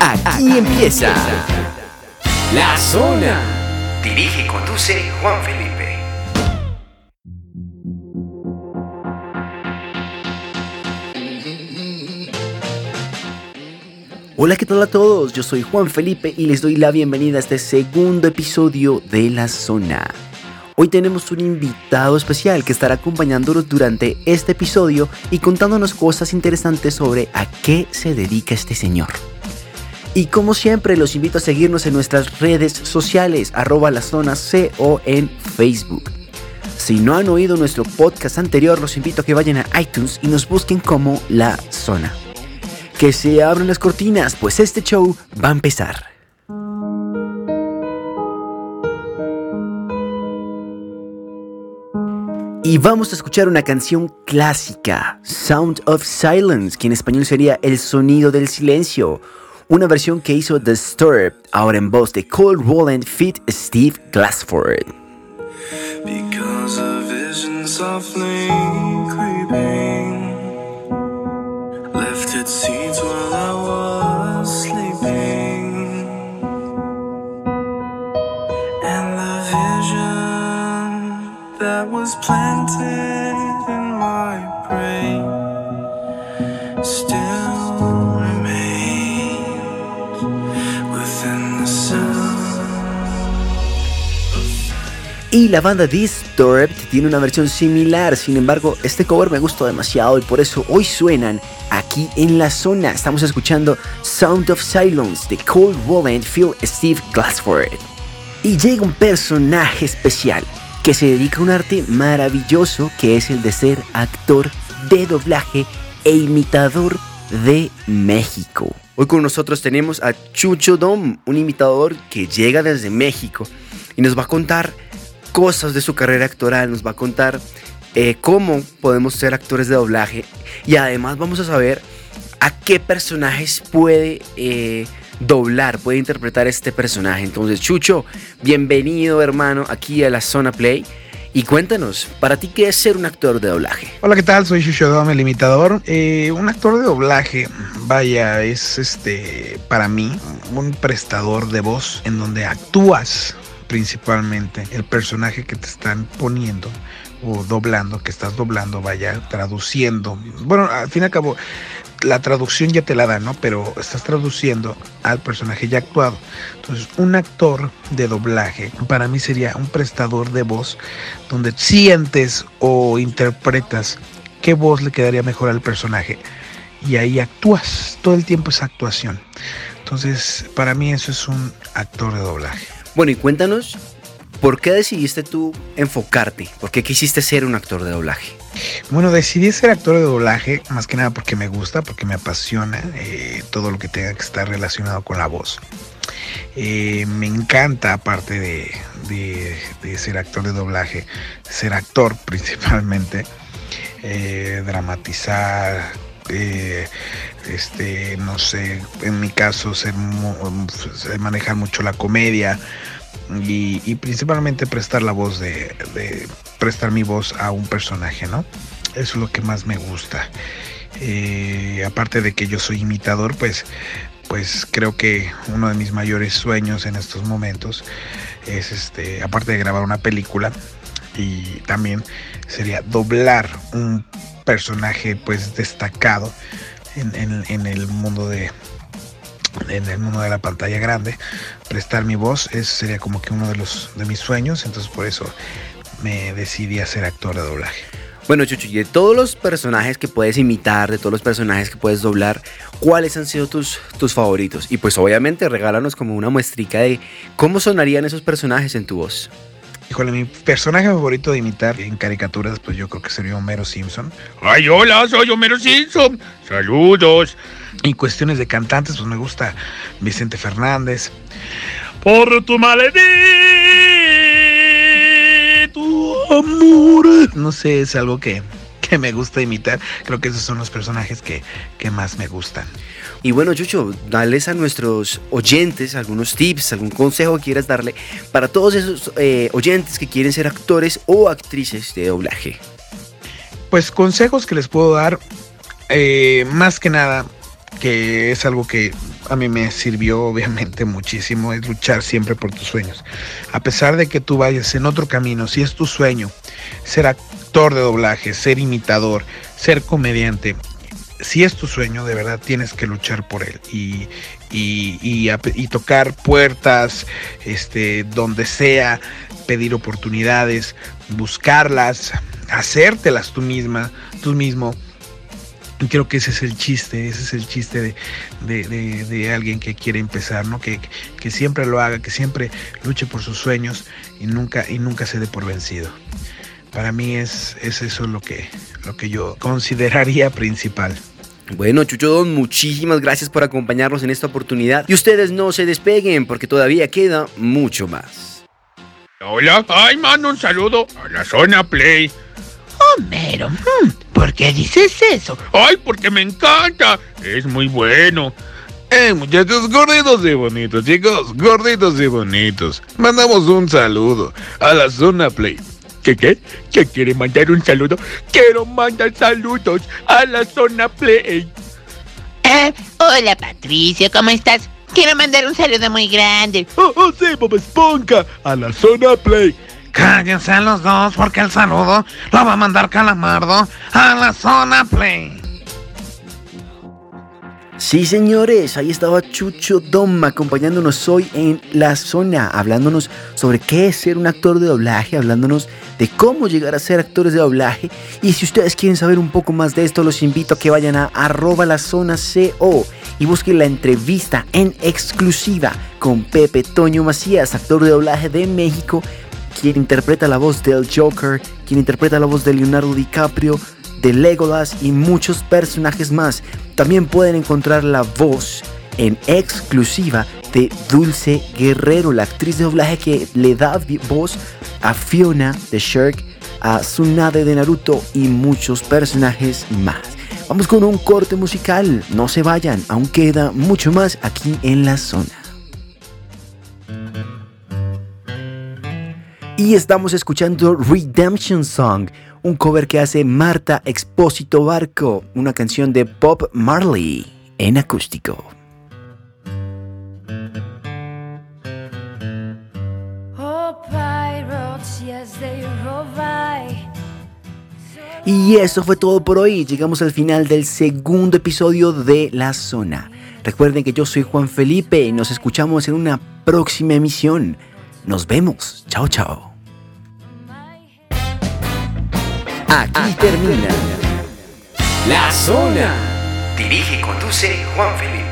Aquí empieza La Zona. Dirige y conduce Juan Felipe. Hola, ¿qué tal a todos? Yo soy Juan Felipe y les doy la bienvenida a este segundo episodio de La Zona. Hoy tenemos un invitado especial que estará acompañándonos durante este episodio y contándonos cosas interesantes sobre a qué se dedica este señor. Y como siempre los invito a seguirnos en nuestras redes sociales, arroba la zona CO en Facebook. Si no han oído nuestro podcast anterior, los invito a que vayan a iTunes y nos busquen como La Zona. Que se abran las cortinas, pues este show va a empezar. Y vamos a escuchar una canción clásica, Sound of Silence, que en español sería El sonido del silencio. Una versión que hizo The Disturbed, ahora en voz de Cole Roland Fit Steve Glassford. Because a vision softly creeping left its seeds while I was sleeping. And the vision that was planted Y la banda Disturbed tiene una versión similar, sin embargo, este cover me gustó demasiado y por eso hoy suenan aquí en la zona. Estamos escuchando Sound of Silence de Cole Roland Phil Steve Glassford. Y llega un personaje especial que se dedica a un arte maravilloso que es el de ser actor de doblaje e imitador de México. Hoy con nosotros tenemos a Chucho Dom, un imitador que llega desde México y nos va a contar cosas de su carrera actoral, nos va a contar eh, cómo podemos ser actores de doblaje y además vamos a saber a qué personajes puede eh, doblar, puede interpretar este personaje. Entonces, Chucho, bienvenido hermano aquí a la Zona Play. Y cuéntanos, ¿para ti qué es ser un actor de doblaje? Hola, ¿qué tal? Soy Chucho Dom, el imitador. Eh, un actor de doblaje, vaya, es este, para mí, un prestador de voz en donde actúas principalmente el personaje que te están poniendo o doblando, que estás doblando, vaya, traduciendo. Bueno, al fin y al cabo, la traducción ya te la da, ¿no? Pero estás traduciendo al personaje ya actuado. Entonces, un actor de doblaje para mí sería un prestador de voz donde sientes o interpretas qué voz le quedaría mejor al personaje. Y ahí actúas, todo el tiempo es actuación. Entonces, para mí eso es un actor de doblaje. Bueno, y cuéntanos, ¿por qué decidiste tú enfocarte? ¿Por qué quisiste ser un actor de doblaje? Bueno, decidí ser actor de doblaje más que nada porque me gusta, porque me apasiona eh, todo lo que tenga que estar relacionado con la voz. Eh, me encanta, aparte de, de, ser actor de doblaje, ser actor principalmente, eh, dramatizar, este, no sé, en mi caso, ser, manejar mucho la comedia y, principalmente prestar la voz de, prestar mi voz a un personaje, ¿no? Es lo que más me gusta. Eh, aparte de que yo soy imitador, pues, pues creo que uno de mis mayores sueños en estos momentos es, este, aparte de grabar una película, y también sería doblar un personaje pues destacado en, el mundo de en el mundo de la pantalla grande prestar mi voz sería como que uno de los de mis sueños entonces por eso me decidí a ser actor de doblaje bueno, Chucho, y de todos los personajes que puedes imitar, de todos los personajes que puedes doblar, ¿cuáles han sido tus, tus favoritos? Y pues obviamente regálanos como una muestrica de cómo sonarían esos personajes en tu voz. Híjole, mi personaje favorito de imitar en caricaturas, pues yo creo que sería Homero Simpson. ¡Ay, hola! Soy Homero Simpson. ¡Saludos! Y cuestiones de cantantes, pues me gusta Vicente Fernández. Por tu tu amor. No sé, es algo que, que me gusta imitar. Creo que esos son los personajes que, que más me gustan. Y bueno, Chucho, dales a nuestros oyentes algunos tips, algún consejo que quieras darle para todos esos eh, oyentes que quieren ser actores o actrices de doblaje. Pues consejos que les puedo dar, eh, más que nada, que es algo que a mí me sirvió obviamente muchísimo, es luchar siempre por tus sueños. A pesar de que tú vayas en otro camino, si es tu sueño ser actor de doblaje, ser imitador, ser comediante, si es tu sueño, de verdad tienes que luchar por él y, y, tocar puertas, este, donde sea, pedir oportunidades, buscarlas, hacértelas tú misma, tú mismo. Y creo que ese es el chiste, ese es el chiste de, alguien que quiere empezar, ¿no? Que, que, siempre lo haga, que siempre luche por sus sueños y nunca, y nunca se dé por vencido. Para mí es, es eso lo que, lo que yo consideraría principal. Bueno, Chucho Don, muchísimas gracias por acompañarnos en esta oportunidad. Y ustedes no se despeguen porque todavía queda mucho más. Hola, ay, mando un saludo a la zona Play. Homero, hmm, ¿por qué dices eso? Ay, porque me encanta. Es muy bueno. Eh, muchachos, gorditos y bonitos, chicos, gorditos y bonitos. Mandamos un saludo a la zona Play. ¿Qué qué? ¿Qué quiere mandar un saludo? Quiero mandar saludos a la zona Play. Eh, hola Patricio, ¿cómo estás? Quiero mandar un saludo muy grande. Oh, oh sí, Bob Esponja, a la zona Play. Cállense los dos porque el saludo lo va a mandar Calamardo a la zona Play. Sí, señores, ahí estaba Chucho Dom acompañándonos hoy en la zona, hablándonos sobre qué es ser un actor de doblaje, hablándonos de cómo llegar a ser actores de doblaje. Y si ustedes quieren saber un poco más de esto, los invito a que vayan a arroba la zona CO y busquen la entrevista en exclusiva con Pepe Toño Macías, actor de doblaje de México, quien interpreta la voz del Joker, quien interpreta la voz de Leonardo DiCaprio, de Legolas y muchos personajes más. También pueden encontrar la voz en exclusiva de Dulce Guerrero, la actriz de doblaje que le da voz a Fiona de Shrek, a Tsunade de Naruto y muchos personajes más. Vamos con un corte musical, no se vayan, aún queda mucho más aquí en la zona. Y estamos escuchando Redemption Song, un cover que hace Marta Expósito Barco, una canción de Bob Marley en acústico. Y eso fue todo por hoy. Llegamos al final del segundo episodio de La Zona. Recuerden que yo soy Juan Felipe y nos escuchamos en una próxima emisión. Nos vemos. Chao, chao. Aquí termina La Zona. Dirige y conduce Juan Felipe.